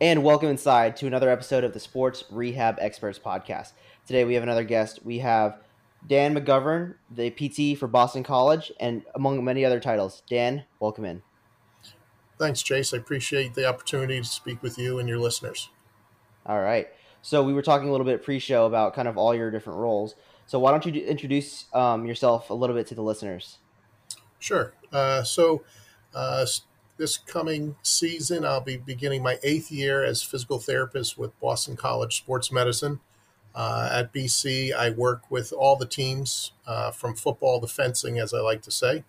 And welcome inside to another episode of the Sports Rehab Experts Podcast. Today we have another guest. We have Dan McGovern, the PT for Boston College, and among many other titles. Dan, welcome in. Thanks, Chase. I appreciate the opportunity to speak with you and your listeners. All right. So we were talking a little bit pre-show about kind of all your different roles. So why don't you introduce um, yourself a little bit to the listeners? Sure. Uh, so uh, this coming season, I'll be beginning my eighth year as physical therapist with Boston College Sports Medicine. Uh, at BC, I work with all the teams uh, from football to fencing, as I like to say,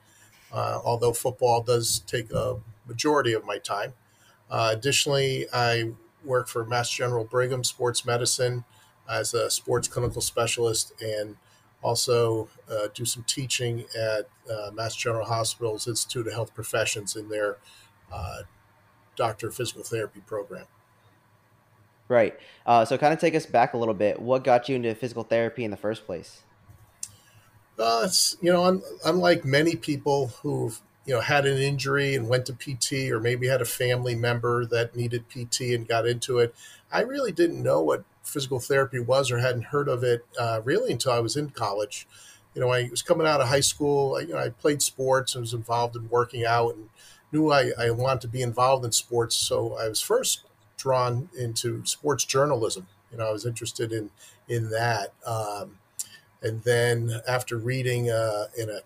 uh, although football does take a majority of my time. Uh, additionally, I work for Mass General Brigham Sports Medicine as a sports clinical specialist and also uh, do some teaching at uh, Mass General Hospital's Institute of Health Professions in their uh, doctor of physical therapy program. Right. Uh, so, kind of take us back a little bit. What got you into physical therapy in the first place? Uh, it's you know, un- unlike many people who've you know had an injury and went to PT, or maybe had a family member that needed PT and got into it. I really didn't know what physical therapy was, or hadn't heard of it uh, really until I was in college. You know, I was coming out of high school. I, you know, I played sports and was involved in working out and knew I, I wanted to be involved in sports. So I was first drawn into sports journalism. You know, I was interested in in that. Um, and then after reading uh, in a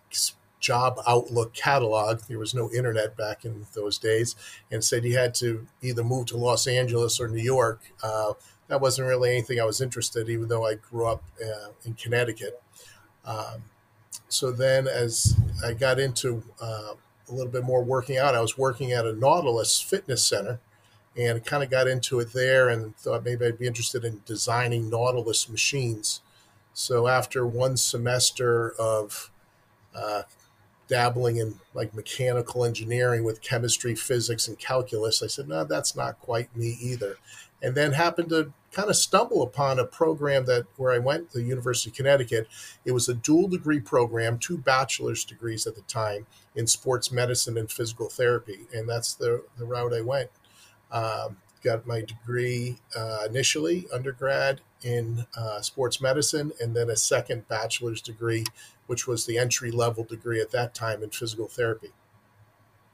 job outlook catalog, there was no internet back in those days, and said you had to either move to Los Angeles or New York. Uh, that wasn't really anything I was interested, even though I grew up uh, in Connecticut. Um, so then, as I got into uh, a little bit more working out. I was working at a Nautilus fitness center and kind of got into it there and thought maybe I'd be interested in designing Nautilus machines. So after one semester of uh, dabbling in like mechanical engineering with chemistry, physics, and calculus, I said, no, that's not quite me either. And then happened to kind of stumble upon a program that where I went, the University of Connecticut. It was a dual degree program, two bachelor's degrees at the time in sports medicine and physical therapy, and that's the the route I went. Um, got my degree uh, initially undergrad in uh, sports medicine, and then a second bachelor's degree, which was the entry level degree at that time in physical therapy.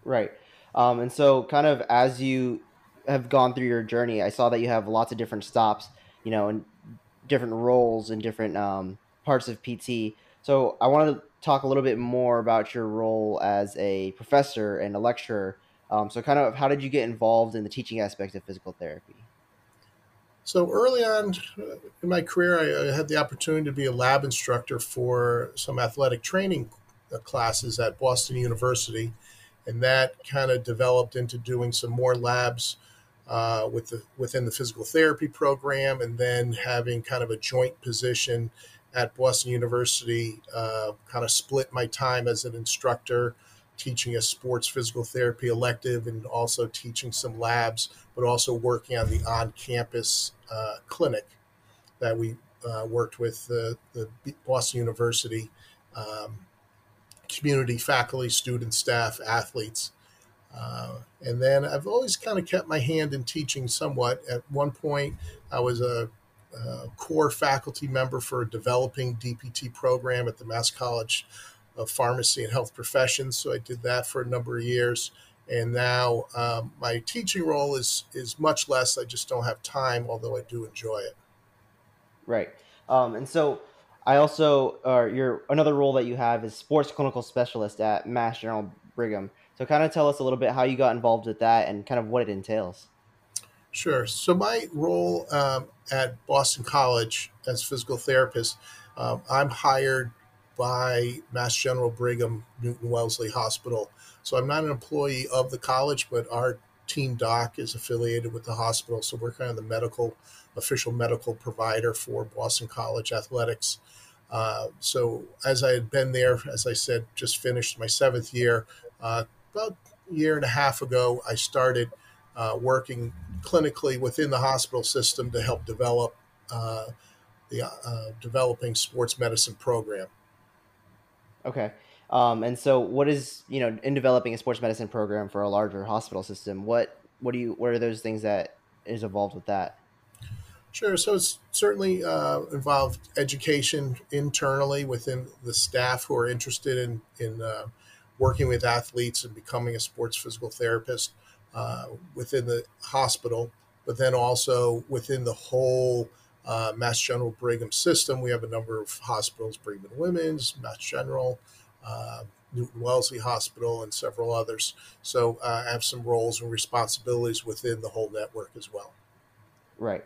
Right. Um, and so, kind of as you have gone through your journey, I saw that you have lots of different stops, you know, and different roles and different um, parts of PT. So I want to talk a little bit more about your role as a professor and a lecturer. Um, so, kind of, how did you get involved in the teaching aspect of physical therapy? So early on in my career, I, had the opportunity to be a lab instructor for some athletic training uh, classes at Boston University, and that kind of developed into doing some more labs uh, with the within the physical therapy program, and then having kind of a joint position at Boston University. Uh, kind of split my time as an instructor, teaching a sports physical therapy elective, and also teaching some labs, but also working on the on-campus uh, clinic that we uh, worked with the, the Boston University. Um, community, faculty, students, staff, athletes. Uh, and then I've always kind of kept my hand in teaching somewhat. At one point, I was a, a core faculty member for a developing DPT program at the Mass College of Pharmacy and Health Professions. So I did that for a number of years. And now um, my teaching role is is much less. I just don't have time, although I do enjoy it. Right. Um, and so I also, uh, your another role that you have is sports clinical specialist at Mass General Brigham. So, kind of tell us a little bit how you got involved with that and kind of what it entails. Sure. So, my role um, at Boston College as physical therapist, um, I'm hired by Mass General Brigham Newton Wellesley Hospital. So, I'm not an employee of the college, but our Team Doc is affiliated with the hospital, so we're kind of the medical official medical provider for Boston College athletics. Uh, so as I had been there, as I said, just finished my seventh year. Uh, about a year and a half ago, I started uh, working clinically within the hospital system to help develop uh, the uh, developing sports medicine program. Okay. Um, and so, what is you know in developing a sports medicine program for a larger hospital system? What what do you what are those things that is involved with that? Sure. So it's certainly uh, involved education internally within the staff who are interested in in uh, working with athletes and becoming a sports physical therapist uh, within the hospital, but then also within the whole uh, Mass General Brigham system. We have a number of hospitals: Brigham and Women's, Mass General. Uh, Newton Wellesley Hospital, and several others. So uh, I have some roles and responsibilities within the whole network as well. Right.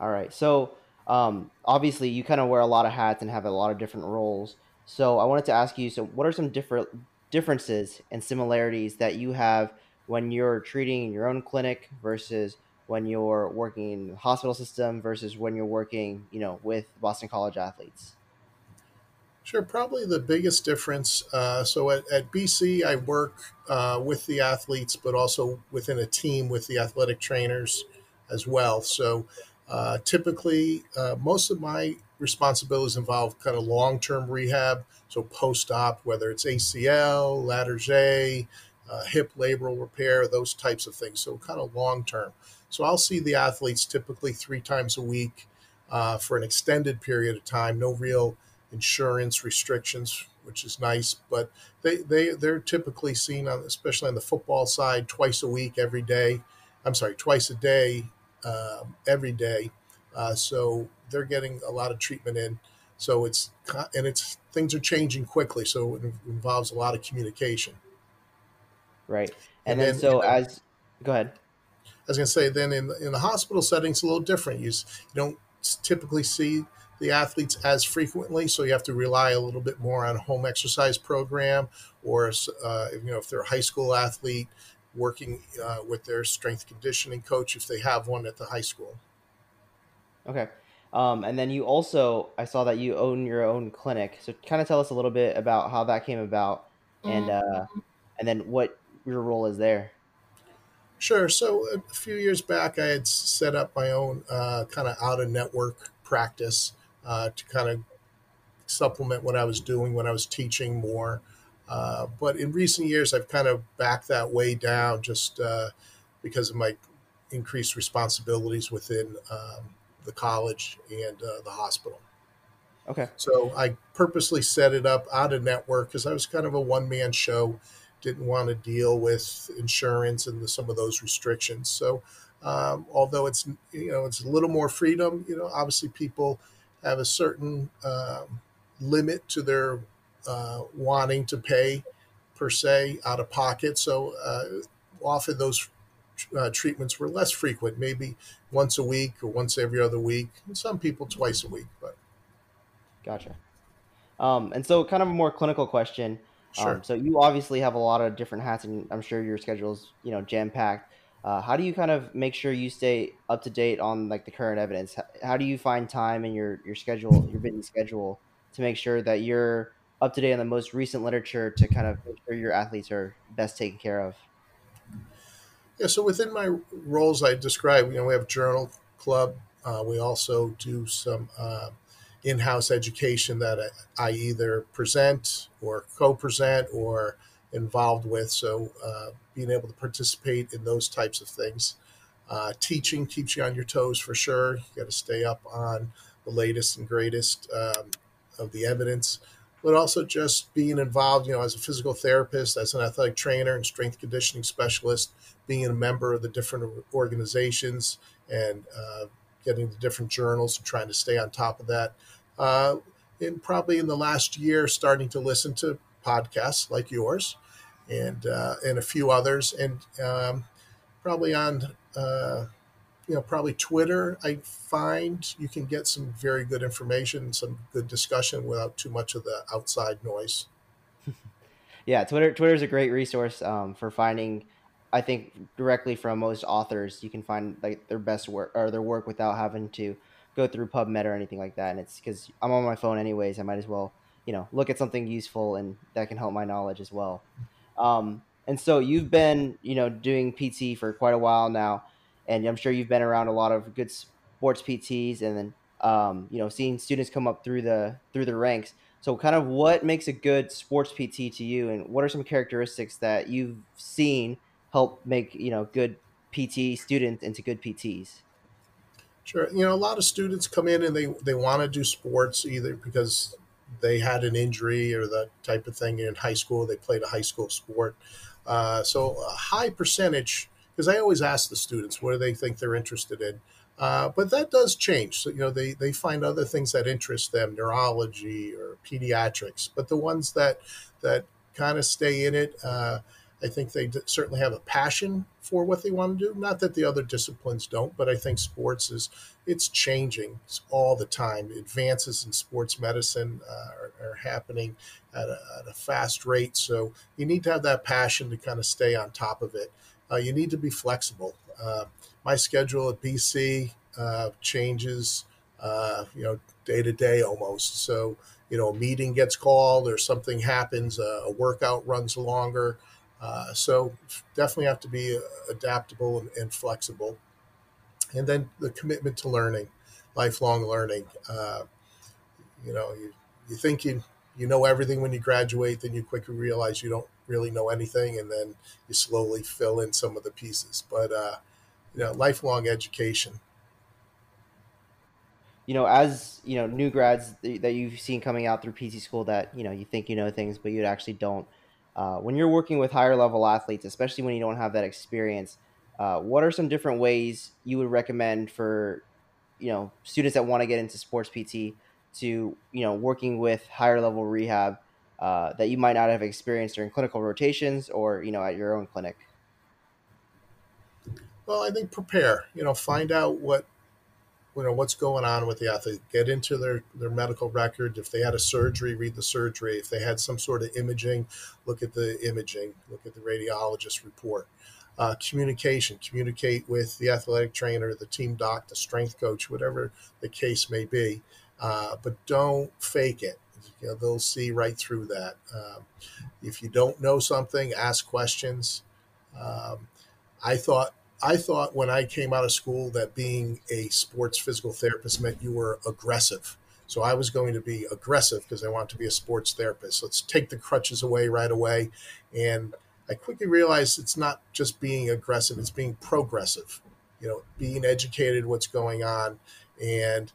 All right. So um, obviously, you kind of wear a lot of hats and have a lot of different roles. So I wanted to ask you: so what are some different differences and similarities that you have when you're treating in your own clinic versus when you're working in the hospital system versus when you're working, you know, with Boston College athletes? Sure, probably the biggest difference. Uh, so at, at BC, I work uh, with the athletes, but also within a team with the athletic trainers as well. So uh, typically, uh, most of my responsibilities involve kind of long term rehab, so post op, whether it's ACL, Latarjet, uh, hip labral repair, those types of things. So, kind of long term. So, I'll see the athletes typically three times a week uh, for an extended period of time, no real insurance restrictions, which is nice. But they, they, they're typically seen, on, especially on the football side, twice a week, every day. I'm sorry, twice a day um, every day. Uh, so they're getting a lot of treatment in. So it's and it's things are changing quickly. So it involves a lot of communication. Right, and, and then, then, so as go ahead. I was going to say then in in the hospital setting it's a little different. You, you don't typically see the athletes as frequently, so you have to rely a little bit more on a home exercise program, or uh, you know if they're a high school athlete, working uh, with their strength conditioning coach if they have one at the high school. Okay. Um, and then you also, I saw that you own your own clinic. So kind of tell us a little bit about how that came about, and uh, and then what your role is there. Sure. So a few years back, I had set up my own uh, kind of out of network practice uh, to kind of supplement what I was doing when I was teaching more. Uh, but in recent years, I've kind of backed that way down just uh, because of my increased responsibilities within um, the college and uh, the hospital. Okay. So I purposely set it up out of network because I was kind of a one man show, didn't want to deal with insurance and the, some of those restrictions. So um, although it's you know it's a little more freedom, you know obviously people have a certain um, limit to their uh, wanting to pay per se out of pocket. So uh, often those uh, treatments were less frequent, maybe once a week or once every other week. And some people twice a week. But gotcha. Um, and so, kind of a more clinical question. Sure. Um, so you obviously have a lot of different hats, and I'm sure your schedule is you know jam packed. Uh, how do you kind of make sure you stay up to date on like the current evidence? How, how do you find time in your your schedule, your busy schedule, to make sure that you're up to date on the most recent literature to kind of make sure your athletes are best taken care of? Yeah, so within my roles I described, you know, we have journal club. Uh, we also do some uh, in-house education that I, either present or co-present or involved with. So uh, being able to participate in those types of things. Uh, teaching keeps you on your toes for sure. You got to stay up on the latest and greatest um, of the evidence but also just being involved, you know, as a physical therapist, as an athletic trainer and strength conditioning specialist, being a member of the different organizations and uh, getting the different journals and trying to stay on top of that. Uh, and probably in the last year, starting to listen to podcasts like yours and uh, and a few others, and um, probably on uh, you know, probably Twitter, I find you can get some very good information, some good discussion without too much of the outside noise. yeah, Twitter Twitter is a great resource um, for finding I think directly from most authors, you can find like their best work or their work without having to go through PubMed or anything like that. And it's because I'm on my phone anyways. I might as well, you know, look at something useful and that can help my knowledge as well. Um, and so you've been, you know, doing PT for quite a while now, and I'm sure you've been around a lot of good sports PTs, and then, um, you know, seeing students come up through the through the ranks. So, kind of, what makes a good sports PT to you, and what are some characteristics that you've seen help make you know good PT students into good PTs? Sure. You know, a lot of students come in and they, they want to do sports either because they had an injury or that type of thing in high school. They played a high school sport. Uh, so a high percentage, because I always ask the students what do they think they're interested in. Uh, but that does change. So, you know, they, they find other things that interest them, neurology or pediatrics. But the ones that that kind of stay in it, uh, I think they certainly have a passion for what they want to do. Not that the other disciplines don't, but I think sports is it's changing all the time. Advances in sports medicine uh, are, are, happening at a, at a, fast rate, so you need to have that passion to kind of stay on top of it. Uh, you need to be flexible. Uh, my schedule at BC uh, changes, uh, you know, day to day almost. So you know, a meeting gets called or something happens, a workout runs longer. Uh, so definitely have to be uh, adaptable and, and, flexible. And then the commitment to learning, lifelong learning. Uh, you know, you, you think you, you know everything when you graduate, then you quickly realize you don't really know anything, and then you slowly fill in some of the pieces. But, uh, you know, lifelong education. You know, as you know, new grads that you've seen coming out through PT school that you know you think you know things, but you actually don't uh, when you're working with higher level athletes, especially when you don't have that experience, uh, what are some different ways you would recommend for you know students that want to get into sports PT to you know working with higher level rehab uh, that you might not have experienced during clinical rotations or you know at your own clinic? Well, I think prepare. You know, find out what you know what's going on with the athlete? Get into their their medical record. If they had a surgery read the surgery. If they had some sort of imaging look at the imaging. Look at the radiologist report. Uh, communication. Communicate with the athletic trainer the team doc the strength coach whatever the case may be. Uh, but don't fake it. You know, they'll see right through that. Um, if you don't know something ask questions. Um, i thought I thought when I came out of school that being a sports physical therapist meant you were aggressive. So I was going to be aggressive because I want to be a sports therapist. Let's take the crutches away right away. And I quickly realized it's not just being aggressive, it's being progressive. You know, being educated what's going on and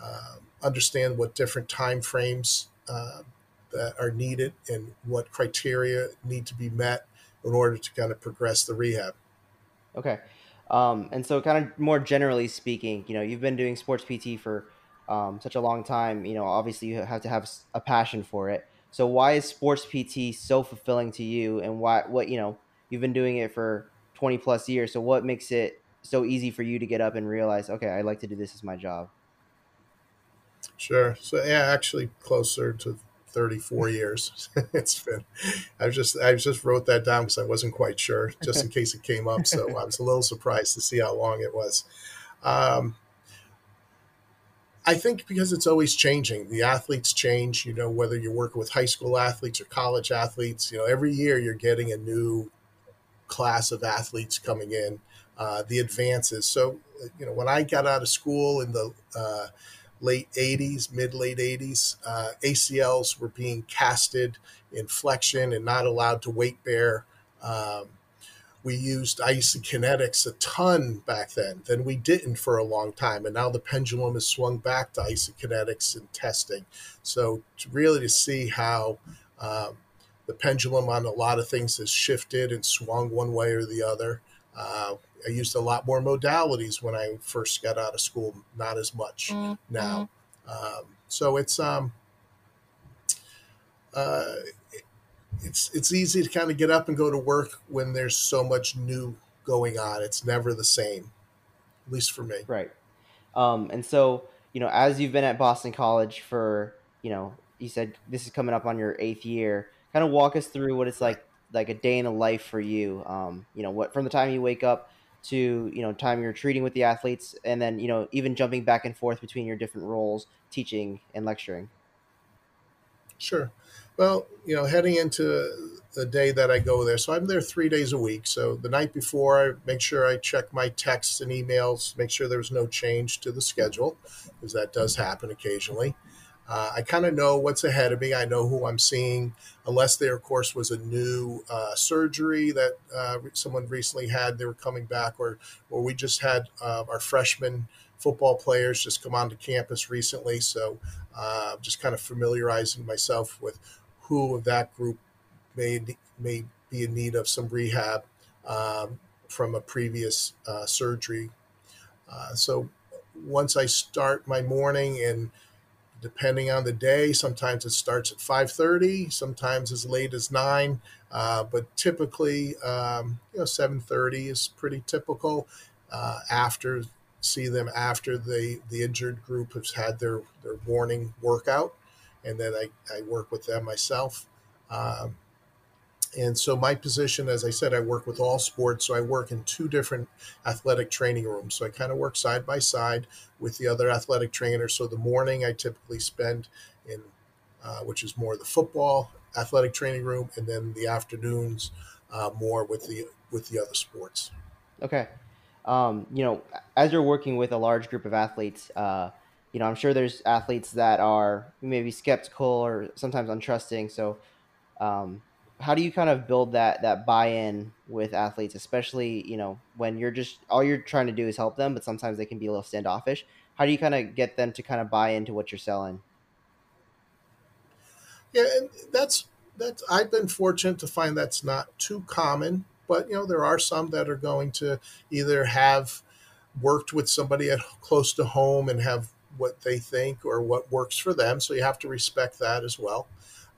um, understand what different time frames uh, that are needed and what criteria need to be met in order to kind of progress the rehab. Okay. Um, and so, kind of more generally speaking, you know, you've been doing sports PT for um, such a long time. You know, obviously, you have to have a passion for it. So, why is sports PT so fulfilling to you? And why, what, you know, you've been doing it for 20 plus years. So, what makes it so easy for you to get up and realize, okay, I like to do this as my job? Sure. So, yeah, actually, closer to 34 years. it's been, I just, I just wrote that down because I wasn't quite sure, just in case it came up. So I was a little surprised to see how long it was. Um, I think because it's always changing. The athletes change, you know, whether you're working with high school athletes or college athletes, you know, every year you're getting a new class of athletes coming in, uh, the advances. So, you know, when I got out of school in the, uh, late 80s, mid late 80s. Uh, ACLs were being casted in flexion and not allowed to weight bear. Um, we used isokinetics a ton back then. Then we didn't for a long time, and now the pendulum has swung back to isokinetics and testing. So to really to see how um, the pendulum on a lot of things has shifted and swung one way or the other. Uh, I used a lot more modalities when I first got out of school, not as much mm-hmm. now. Um, so it's um, uh, it's it's easy to kind of get up and go to work when there's so much new going on. It's never the same, at least for me. Right. Um, and so you know, as you've been at Boston College for you know, you said this is coming up on your eighth year. Kind of walk us through what it's like like a day in the life for you? Um, you know, what from the time you wake up to you know time you're treating with the athletes, and then you know even jumping back and forth between your different roles, teaching and lecturing. Sure. Well, you know, heading into the day that I go there, so I'm there three days a week. So the night before, I make sure I check my texts and emails, make sure there's no change to the schedule, because that does happen occasionally. Uh, I kind of know what's ahead of me. I know who I'm seeing, unless there, of course, was a new uh, surgery that uh, someone recently had. They were coming back, or or we just had uh, our freshman football players just come onto campus recently. So uh, just kind of familiarizing myself with who of that group may may be in need of some rehab um, from a previous uh, surgery. So once I start my morning and depending on the day sometimes it starts at 5.30 sometimes as late as 9 uh, but typically um, you know 7.30 is pretty typical uh, after see them after the the injured group has had their their morning workout, and then I, I work with them myself. Um, and so my position, as I said, I work with all sports. So I work in two different athletic training rooms. So I kind of work side by side with the other athletic trainers. So the morning I typically spend in, uh, which is more the football athletic training room, and then the afternoons uh, more with the with the other sports. Okay um, you know, as you're working with a large group of athletes, uh, you know, I'm sure there's athletes that are maybe skeptical or sometimes untrusting. So, um, how do you kind of build that that buy-in with athletes, especially you know when you're just all you're trying to do is help them, but sometimes they can be a little standoffish. How do you kind of get them to kind of buy into what you're selling? Yeah, and that's that's I've been fortunate to find that's not too common but you know there are some that are going to either have worked with somebody at close to home and have what they think or what works for them. So you have to respect that as well.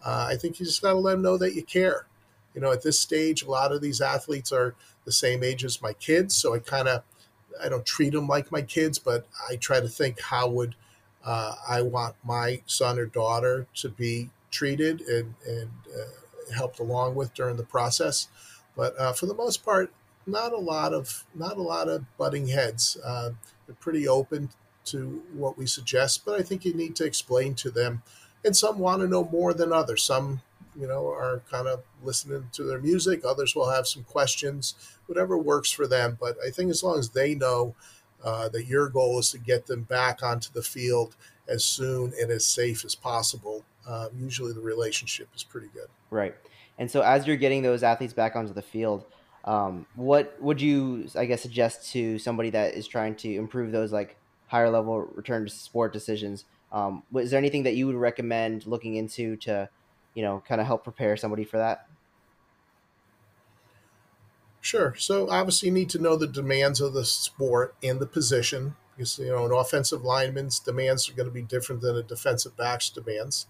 Uh, I think you just got to let them know that you care. You know, at this stage, a lot of these athletes are the same age as my kids, so I kind of I don't treat them like my kids, but I try to think how would uh, I want my son or daughter to be treated and and uh, helped along with during the process. But uh, for the most part, not a lot of not a lot of butting heads. Uh, they're pretty open to what we suggest, but I think you need to explain to them. And some want to know more than others. Some, you know, are kind of listening to their music. Others will have some questions. Whatever works for them. But I think as long as they know uh, that your goal is to get them back onto the field as soon and as safe as possible, uh, usually the relationship is pretty good. Right. And so, as you're getting those athletes back onto the field, um, what would you, I guess, suggest to somebody that is trying to improve those like higher level return to sport decisions? Um, is there anything that you would recommend looking into to, you know, kind of help prepare somebody for that? Sure. So obviously, you need to know the demands of the sport and the position. Because you know, an offensive lineman's demands are going to be different than a defensive back's demands.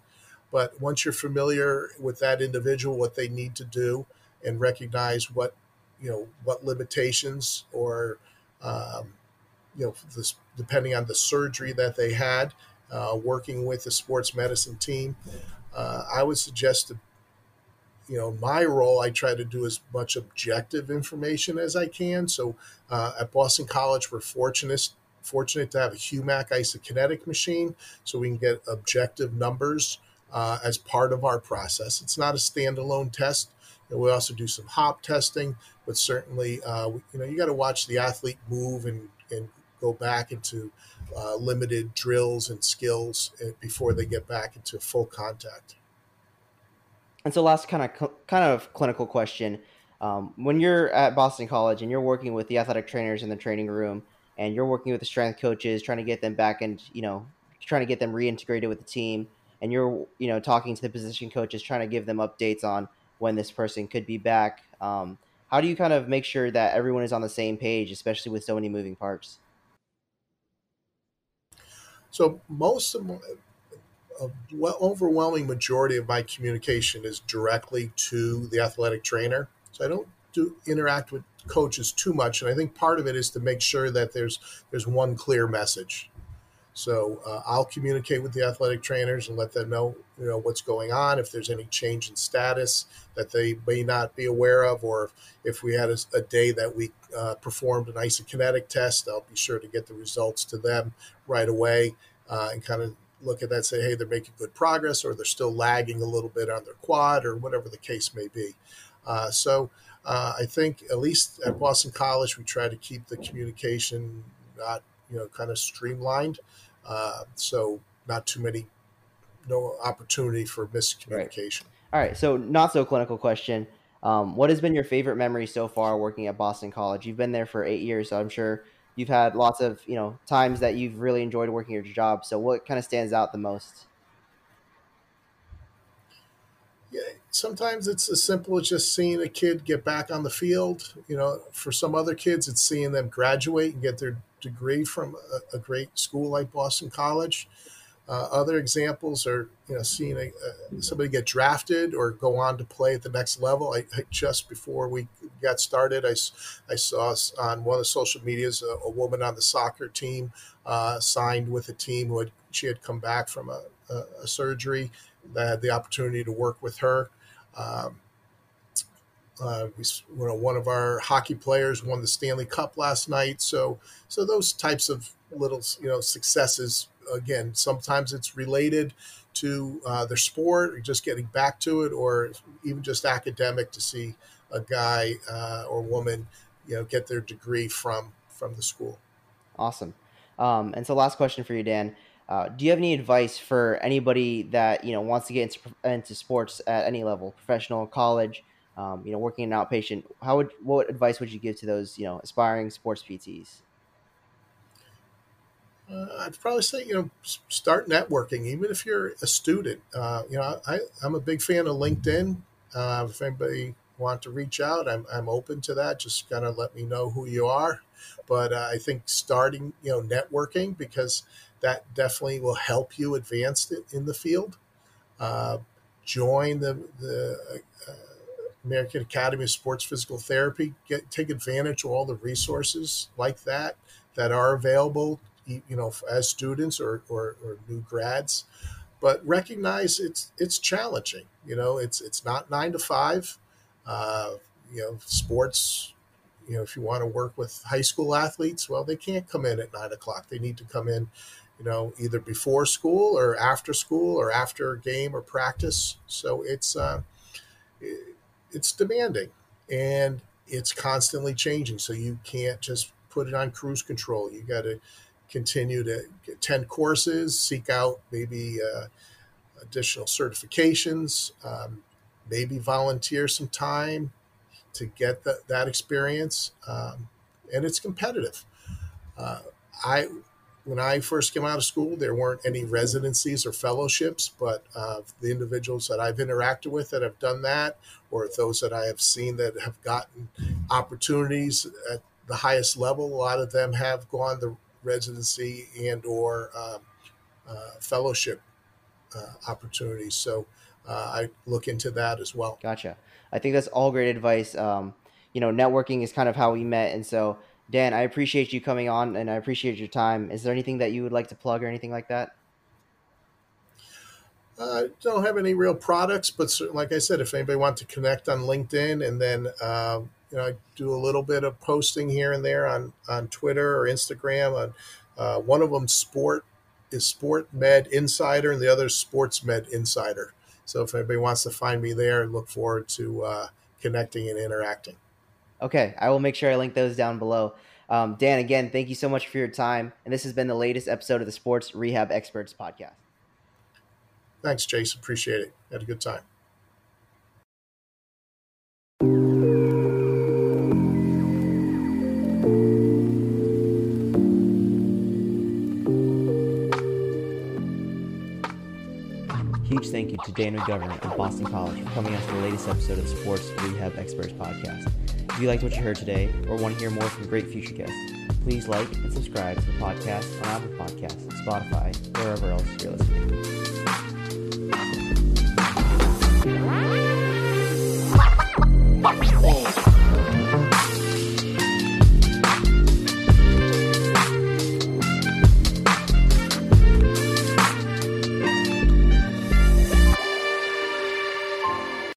But once you're familiar with that individual, what they need to do, and recognize what you know what limitations or um, you know this, depending on the surgery that they had, uh, working with the sports medicine team, uh, I would suggest to you know my role i try to do as much objective information as i can so uh, at boston college we're fortunate fortunate to have a humac isokinetic machine so we can get objective numbers uh, as part of our process. It's not a standalone test. We also do some hop testing, but certainly, uh, you know, you got to watch the athlete move and, and go back into uh, limited drills and skills uh, before they get back into full contact. And so, last kind of kind of clinical question: um, when you're at Boston College and you're working with the athletic trainers in the training room, and you're working with the strength coaches, trying to get them back and you know, trying to get them reintegrated with the team and you're you know talking to the position coaches trying to give them updates on when this person could be back um, how do you kind of make sure that everyone is on the same page especially with so many moving parts so most of a well, overwhelming majority of my communication is directly to the athletic trainer. So i don't do interact with coaches too much. And i think part of it is to make sure that there's there's one clear message So uh, I'll communicate with the athletic trainers and let them know, you know, what's going on. If there's any change in status that they may not be aware of, or if we had a, a day that we uh, performed an isokinetic test, I'll be sure to get the results to them right away uh, and kind of look at that, say, hey, they're making good progress, or they're still lagging a little bit on their quad, or whatever the case may be. Uh, so uh, I think at least at Boston College, we try to keep the communication not you know kind of streamlined, uh, so not too many no opportunity for miscommunication. Right. All right, so not so clinical question. Um, what has been your favorite memory so far working at Boston College? You've been there for eight years, so I'm sure you've had lots of you know times that you've really enjoyed working your job. So what kind of stands out the most? Yeah, sometimes it's as simple as just seeing a kid get back on the field. You know, for some other kids, it's seeing them graduate and get their degree from a, a great school like Boston College. Uh, other examples are, you know, seeing a, somebody get drafted or go on to play at the next level. I, I, just before we got started, I, I saw on one of the social medias a, a woman on the soccer team uh, signed with a team who had she had come back from a, a surgery that had the opportunity to work with her. Um, uh, we, you know, one of our hockey players won the Stanley Cup last night. So, so those types of little, you know, successes. Again, sometimes it's related to uh, their sport, or just getting back to it, or even just academic to see a guy uh, or woman, you know, get their degree from from the school. Awesome. Um, and so, last question for you, Dan. Uh, do you have any advice for anybody that you know wants to get into, into sports at any level, professional, college, um, you know, working an outpatient? How would what advice would you give to those you know aspiring sports PTs? Uh, I'd probably say you know start networking, even if you're a student. Uh, you know, I, I'm a big fan of LinkedIn. Uh, if anybody want to reach out, I'm I'm open to that. Just kind of let me know who you are. But uh, I think starting you know networking because that definitely will help you advance in the field. Uh, join the, the uh, American Academy of Sports Physical Therapy. Get take advantage of all the resources like that that are available, you know, as students or, or, or new grads. But recognize it's it's challenging. You know, it's it's not nine to five. Uh, you know, sports. You know, if you want to work with high school athletes, well, they can't come in at nine o'clock. They need to come in you know, either before school or after school or after game or practice. So it's uh, it's demanding and it's constantly changing. So you can't just put it on cruise control. You got to continue to attend courses, seek out maybe uh, additional certifications, um, maybe volunteer some time to get the, that experience. Um, and it's competitive. Uh, I when I first came out of school, there weren't any residencies or fellowships, but uh, the individuals that I've interacted with that have done that, or those that I have seen that have gotten opportunities at the highest level, a lot of them have gone the residency and or um, uh, fellowship uh, opportunities. So uh, I look into that as well. Gotcha. I think that's all great advice. Um, you know, networking is kind of how we met, and so Dan, I appreciate you coming on and I appreciate your time. Is there anything that you would like to plug or anything like that? I uh, don't have any real products, but like I said, if anybody wants to connect on LinkedIn, and then uh, you know, I do a little bit of posting here and there on on Twitter or Instagram. On uh, one of them, sport is Sport Med Insider, and the other is Sports Med Insider. So if anybody wants to find me there, look forward to uh, connecting and interacting. Okay, I will make sure I link those down below. Um, Dan, again, thank you so much for your time. And this has been the latest episode of the Sports Rehab Experts podcast. Thanks, Jason. Appreciate it. Had a good time. thank you to Dan McGovern of Boston College for coming on to the latest episode of the Sports Rehab Experts podcast. If you liked what you heard today or want to hear more from great future guests, please like and subscribe to the podcast on Apple Podcasts, Spotify, wherever else you're listening.